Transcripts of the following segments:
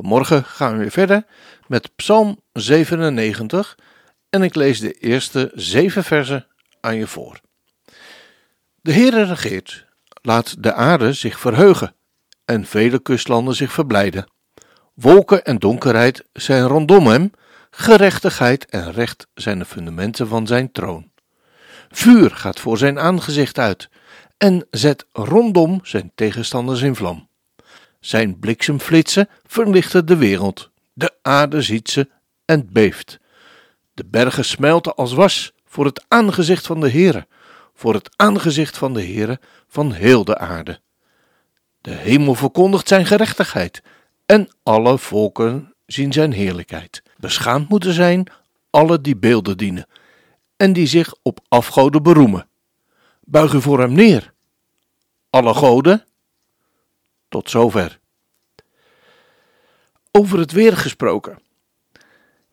Vanmorgen gaan we weer verder met Psalm 97 en ik lees de eerste zeven versen aan je voor. De Heere regeert, laat de aarde zich verheugen en vele kustlanden zich verblijden. Wolken en donkerheid zijn rondom hem, gerechtigheid en recht zijn de fundamenten van zijn troon. Vuur gaat voor zijn aangezicht uit en zet rondom zijn tegenstanders in vlam. Zijn bliksemflitsen verlichten de wereld. De aarde ziet ze en beeft. De bergen smelten als was voor het aangezicht van de Heere, voor het aangezicht van de Heere van heel de aarde. De hemel verkondigt zijn gerechtigheid en alle volken zien zijn heerlijkheid. Beschaamd moeten zijn alle die beelden dienen en die zich op afgoden beroemen. Buig u voor hem neer. Alle goden. Tot zover. Over het weer gesproken.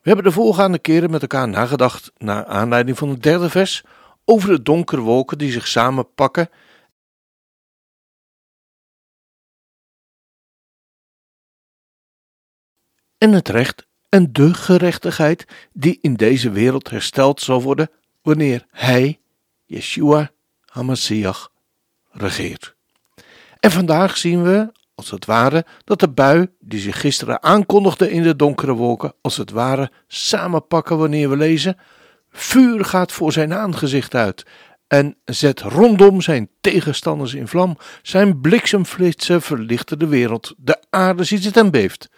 We hebben de voorgaande keren met elkaar nagedacht, naar aanleiding van het derde vers, over de donkere wolken die zich samenpakken en het recht en de gerechtigheid die in deze wereld hersteld zal worden wanneer Hij, Yeshua HaMashiach, regeert. En vandaag zien we, als het ware, dat de bui die zich gisteren aankondigde in de donkere wolken, als het ware samenpakken wanneer we lezen: vuur gaat voor zijn aangezicht uit en zet rondom zijn tegenstanders in vlam. Zijn bliksemflitsen verlichten de wereld. De aarde ziet het en beeft.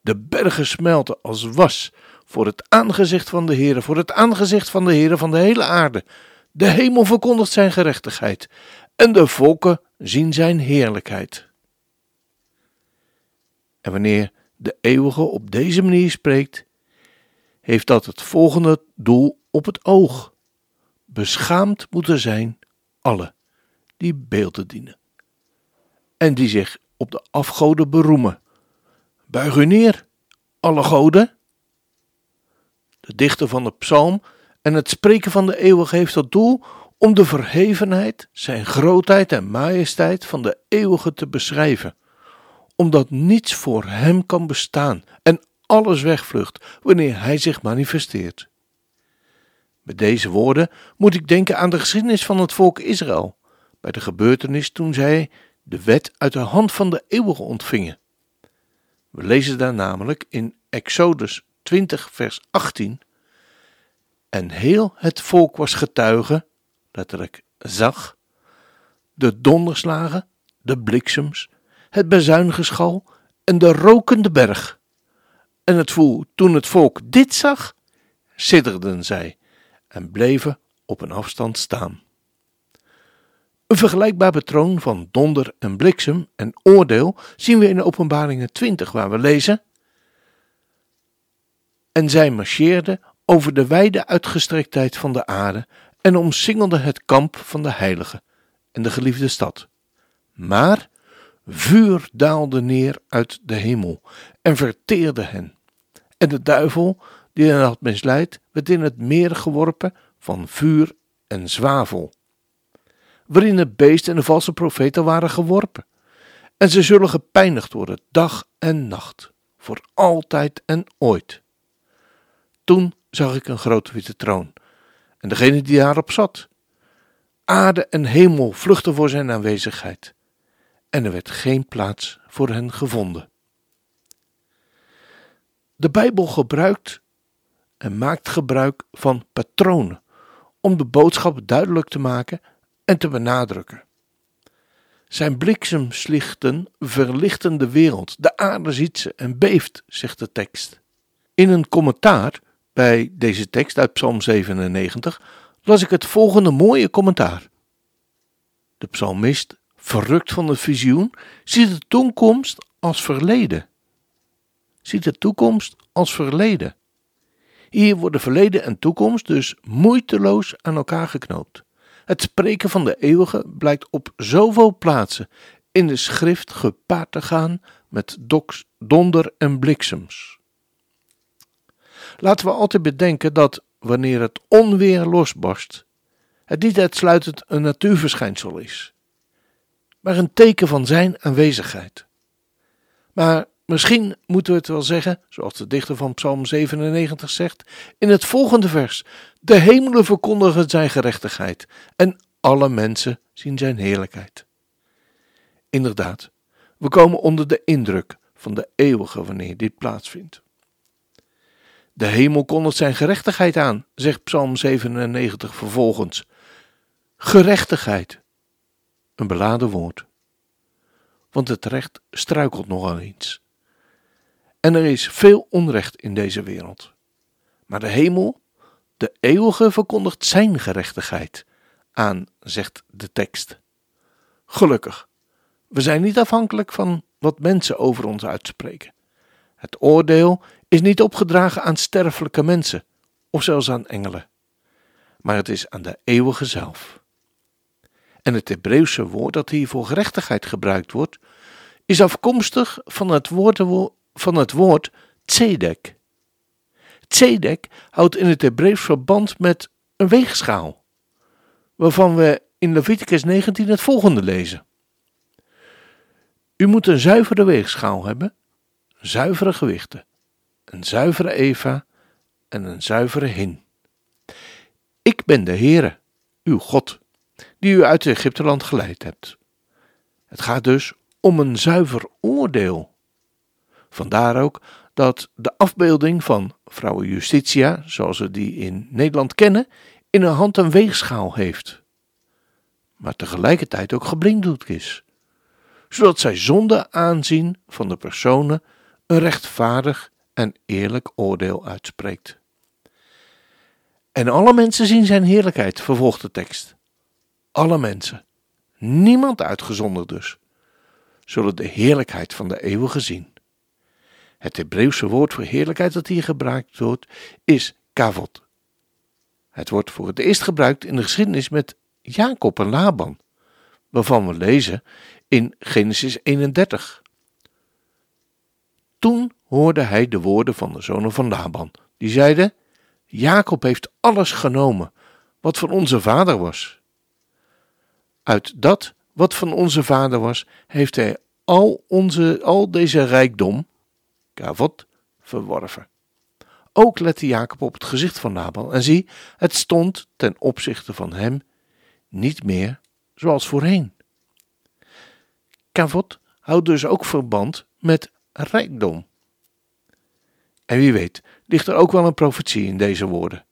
De bergen smelten als was voor het aangezicht van de Heere, voor het aangezicht van de Heere van de hele aarde. De hemel verkondigt zijn gerechtigheid en de volken zien zijn heerlijkheid. En wanneer de eeuwige op deze manier spreekt, heeft dat het volgende doel op het oog. Beschaamd moeten zijn alle die beelden dienen en die zich op de afgoden beroemen. Buig u neer, alle goden. De dichter van de psalm en het spreken van de eeuwige heeft tot doel om de verhevenheid, zijn grootheid en majesteit van de eeuwige te beschrijven, omdat niets voor hem kan bestaan en alles wegvlucht wanneer hij zich manifesteert. Met deze woorden moet ik denken aan de geschiedenis van het volk Israël, bij de gebeurtenis toen zij de wet uit de hand van de eeuwige ontvingen. We lezen daar namelijk in Exodus 20, vers 18. En heel het volk was getuige letterlijk zag, de donderslagen, de bliksems, het bezuingeschal en de rokende berg. En het voel, toen het volk dit zag, sidderden zij en bleven op een afstand staan. Een vergelijkbaar patroon van donder en bliksem en oordeel zien we in Openbaringen 20, waar we lezen: En zij marcheerden over de wijde uitgestrektheid van de aarde en omsingelde het kamp van de heilige en de geliefde stad. Maar vuur daalde neer uit de hemel en verteerde hen. En de duivel, die hen had misleid, werd in het meer geworpen van vuur en zwavel, waarin het beest en de valse profeten waren geworpen. En ze zullen gepijnigd worden dag en nacht, voor altijd en ooit. Toen zag ik een grote witte troon en degene die daarop zat. Aarde en hemel vluchtten voor zijn aanwezigheid en er werd geen plaats voor hen gevonden. De Bijbel gebruikt en maakt gebruik van patronen om de boodschap duidelijk te maken en te benadrukken. Zijn bliksemslichten verlichten de wereld, de aarde ziet ze en beeft, zegt de tekst. In een commentaar bij deze tekst uit Psalm 97 las ik het volgende mooie commentaar. De psalmist, verrukt van het visioen, ziet de toekomst als verleden. Ziet de toekomst als verleden. Hier worden verleden en toekomst dus moeiteloos aan elkaar geknoopt. Het spreken van de eeuwige blijkt op zoveel plaatsen in de schrift gepaard te gaan met doks, donder en bliksems. Laten we altijd bedenken dat wanneer het onweer losbarst, het niet uitsluitend een natuurverschijnsel is, maar een teken van zijn aanwezigheid. Maar misschien moeten we het wel zeggen, zoals de dichter van Psalm 97 zegt, in het volgende vers: De hemelen verkondigen zijn gerechtigheid en alle mensen zien zijn heerlijkheid. Inderdaad, we komen onder de indruk van de eeuwige wanneer dit plaatsvindt. De hemel kondigt zijn gerechtigheid aan, zegt Psalm 97 vervolgens. Gerechtigheid, een beladen woord. Want het recht struikelt nogal eens. En er is veel onrecht in deze wereld. Maar de hemel, de eeuwige, verkondigt zijn gerechtigheid aan, zegt de tekst. Gelukkig, we zijn niet afhankelijk van wat mensen over ons uitspreken. Het oordeel is niet opgedragen aan sterfelijke mensen of zelfs aan engelen, maar het is aan de eeuwige zelf. En het Hebreeuwse woord dat hier voor gerechtigheid gebruikt wordt, is afkomstig van het woord, van het woord tzedek. Tzedek houdt in het Hebreeuws verband met een weegschaal, waarvan we in Leviticus 19 het volgende lezen. U moet een zuivere weegschaal hebben, zuivere gewichten, een zuivere Eva en een zuivere hin. Ik ben de Heere, uw God, die u uit Egypteland geleid hebt. Het gaat dus om een zuiver oordeel. Vandaar ook dat de afbeelding van vrouw Justitia, zoals we die in Nederland kennen, in haar hand een weegschaal heeft, maar tegelijkertijd ook geblinddoekt is zodat zij zonder aanzien van de personen een rechtvaardig en eerlijk oordeel uitspreekt. En alle mensen zien zijn heerlijkheid, vervolgt de tekst. Alle mensen, niemand uitgezonderd dus, zullen de heerlijkheid van de eeuwige zien. Het Hebreeuwse woord voor heerlijkheid dat hier gebruikt wordt is kavod. Het wordt voor het eerst gebruikt in de geschiedenis met Jacob en Laban, waarvan we lezen in Genesis 31. Toen hoorde hij de woorden van de zonen van Laban, die zeiden: Jacob heeft alles genomen wat van onze vader was. Uit dat wat van onze vader was, heeft hij al, onze, al deze rijkdom, kavot, verworven. Ook lette Jacob op het gezicht van Laban en zie, het stond ten opzichte van hem niet meer zoals voorheen. Kavot houdt dus ook verband met rijkdom. En wie weet, ligt er ook wel een profetie in deze woorden.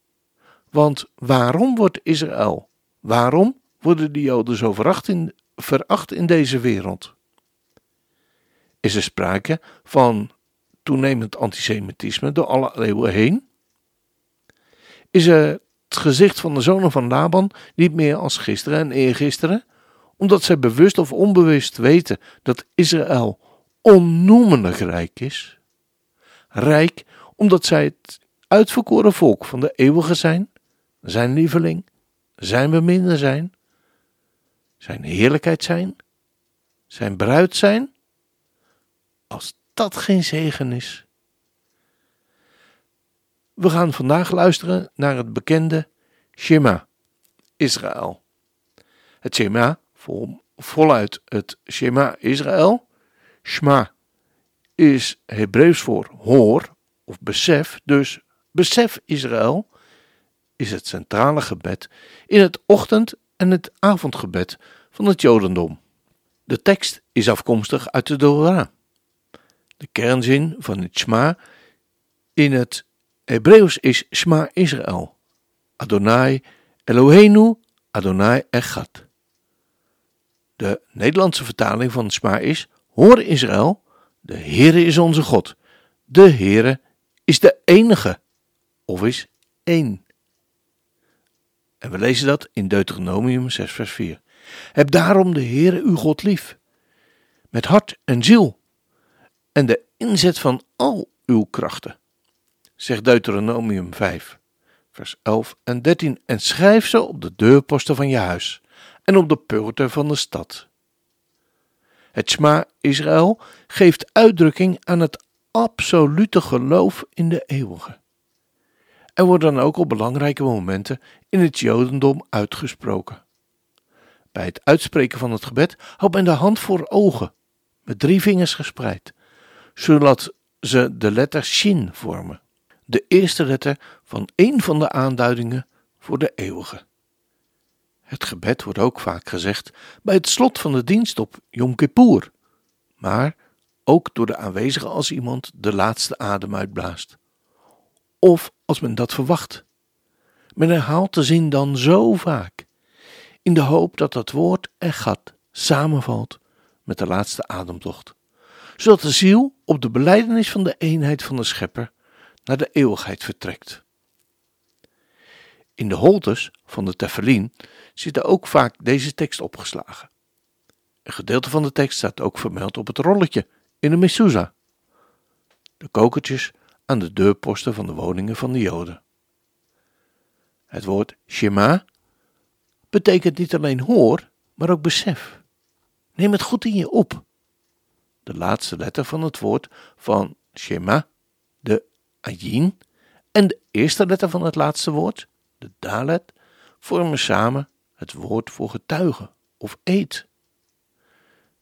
Want waarom wordt Israël, waarom worden de Joden zo veracht in, veracht in deze wereld? Is er sprake van toenemend antisemitisme door alle eeuwen heen? Is er het gezicht van de zonen van Laban niet meer als gisteren en eergisteren? omdat zij bewust of onbewust weten dat Israël onnoemelijk rijk is. Rijk omdat zij het uitverkoren volk van de eeuwige zijn, zijn lieveling, zijn beminde zijn, zijn heerlijkheid zijn, zijn bruid zijn. Als dat geen zegen is. We gaan vandaag luisteren naar het bekende Shema, Israël. Het Shema vol, voluit het Shema Israël. Shema is Hebreeuws voor hoor of besef, dus besef Israël is het centrale gebed in het ochtend- en het avondgebed van het Jodendom. De tekst is afkomstig uit de Torah. De kernzin van het Shema in het Hebreeuws is Shema Israël. Adonai Eloheinu, Adonai Echad. De Nederlandse vertaling van het Sma is: Hoor Israël, de Heere is onze God. De Heere is de enige, of is één. En we lezen dat in Deuteronomium 6, vers 4. Heb daarom de Heere uw God lief, met hart en ziel, en de inzet van al uw krachten. zegt Deuteronomium 5, vers 11 en 13, en schrijf ze op de deurposten van je huis en op de poorten van de stad. Het Shema Israël geeft uitdrukking aan het absolute geloof in de eeuwige. Er wordt dan ook op belangrijke momenten in het Jodendom uitgesproken. Bij het uitspreken van het gebed houdt men de hand voor ogen, met drie vingers gespreid, zodat ze de letter Shin vormen, de eerste letter van een van de aanduidingen voor de eeuwige. Het gebed wordt ook vaak gezegd bij het slot van de dienst op Yom Kippur, maar ook door de aanwezigen als iemand de laatste adem uitblaast. Of als men dat verwacht. Men herhaalt de zin dan zo vaak, in de hoop dat dat woord gat samenvalt met de laatste ademtocht, zodat de ziel op de beleidenis van de eenheid van de Schepper naar de eeuwigheid vertrekt. In de holtes van de Tefillin zit ook vaak deze tekst opgeslagen. Een gedeelte van de tekst staat ook vermeld op het rolletje in de mezuzah. De kokertjes aan de deurposten van de woningen van de Joden. Het woord Shema betekent niet alleen hoor, maar ook besef. Neem het goed in je op. De laatste letter van het woord van Shema, de Ayin, en de eerste letter van het laatste woord, de Dalet, vormen samen het woord voor getuige of eet.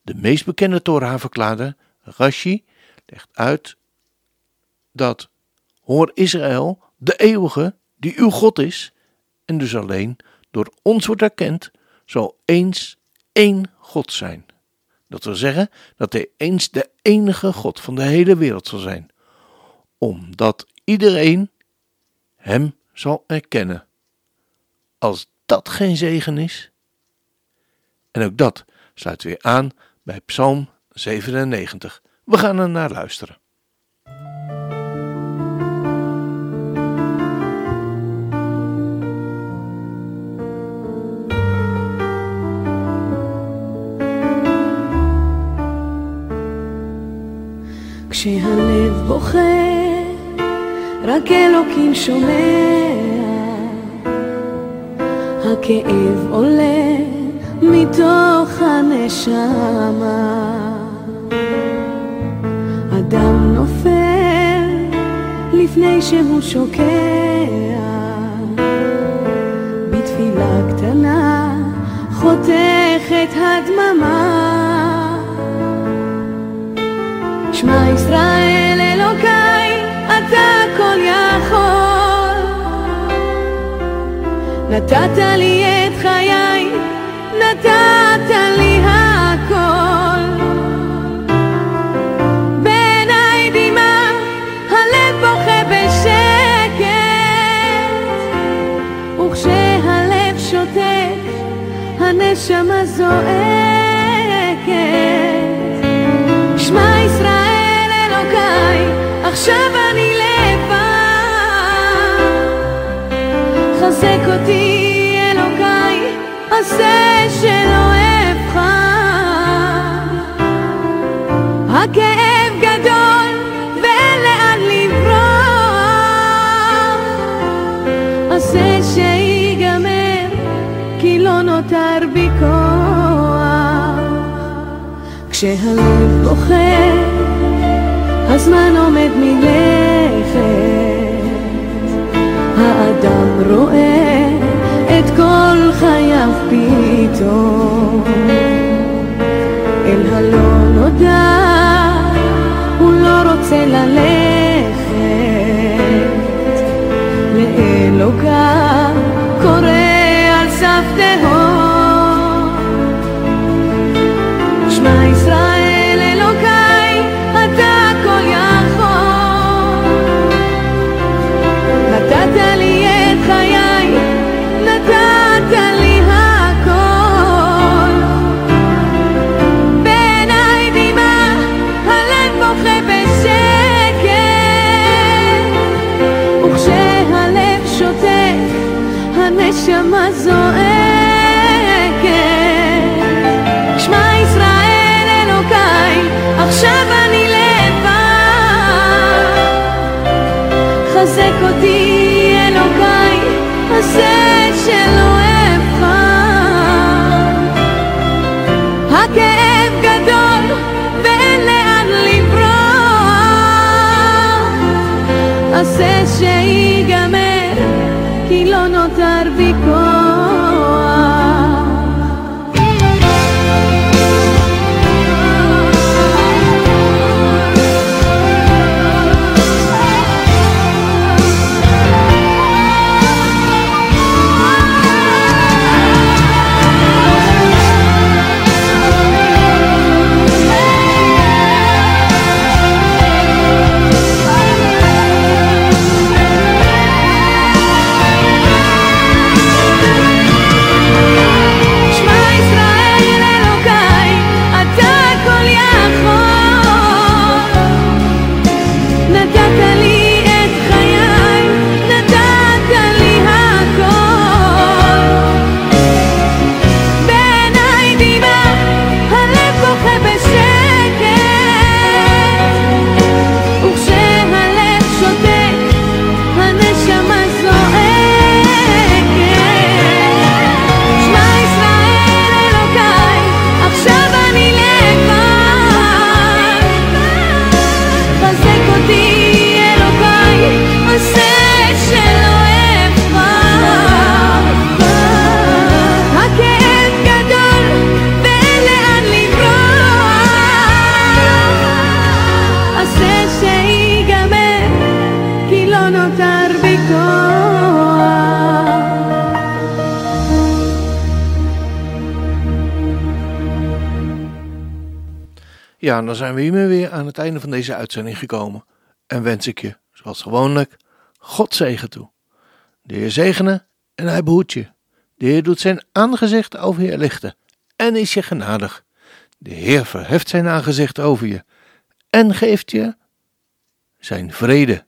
De meest bekende Torah-verklaarder, Rashi, legt uit dat hoor Israël, de eeuwige, die uw God is, en dus alleen door ons wordt erkend, zal eens één God zijn. Dat wil zeggen dat hij eens de enige God van de hele wereld zal zijn, omdat iedereen hem zal erkennen. Als dat geen zegen is? En ook dat sluit weer aan bij Psalm 97. We gaan er naar luisteren. כשהלב בוכה, רק אלוקים שומע. הכאב עולה מתוך הנשמה. אדם נופל לפני שהוא שוקע, בתפילה קטנה חותכת הדממה. שמע ישראל נתת לי את חיי, נתת לי הכל. בעיניי דמעה, הלב בוכה בשקט, וכשהלב שותק, הנשמה זועקת. שמע ישראל אלוקיי, עכשיו חזק אותי אלוקיי, עשה שלא אבחר. הכאב גדול ואין לאן לברוח. עשה שיגמר, כי לא נותר בי כוח. כשהלב בוכה, הזמן עומד מלכת. רואה את כל חייו פתאום. אל הלא נודע, הוא לא רוצה ללכת. לאלוקיו קורא על סף תהום. 在各地 Ja, dan zijn we hiermee weer aan het einde van deze uitzending gekomen. En wens ik je, zoals gewoonlijk, God zegen toe. De Heer zegene en hij behoedt je. De Heer doet zijn aangezicht over je lichten en is je genadig. De Heer verheft zijn aangezicht over je en geeft je zijn vrede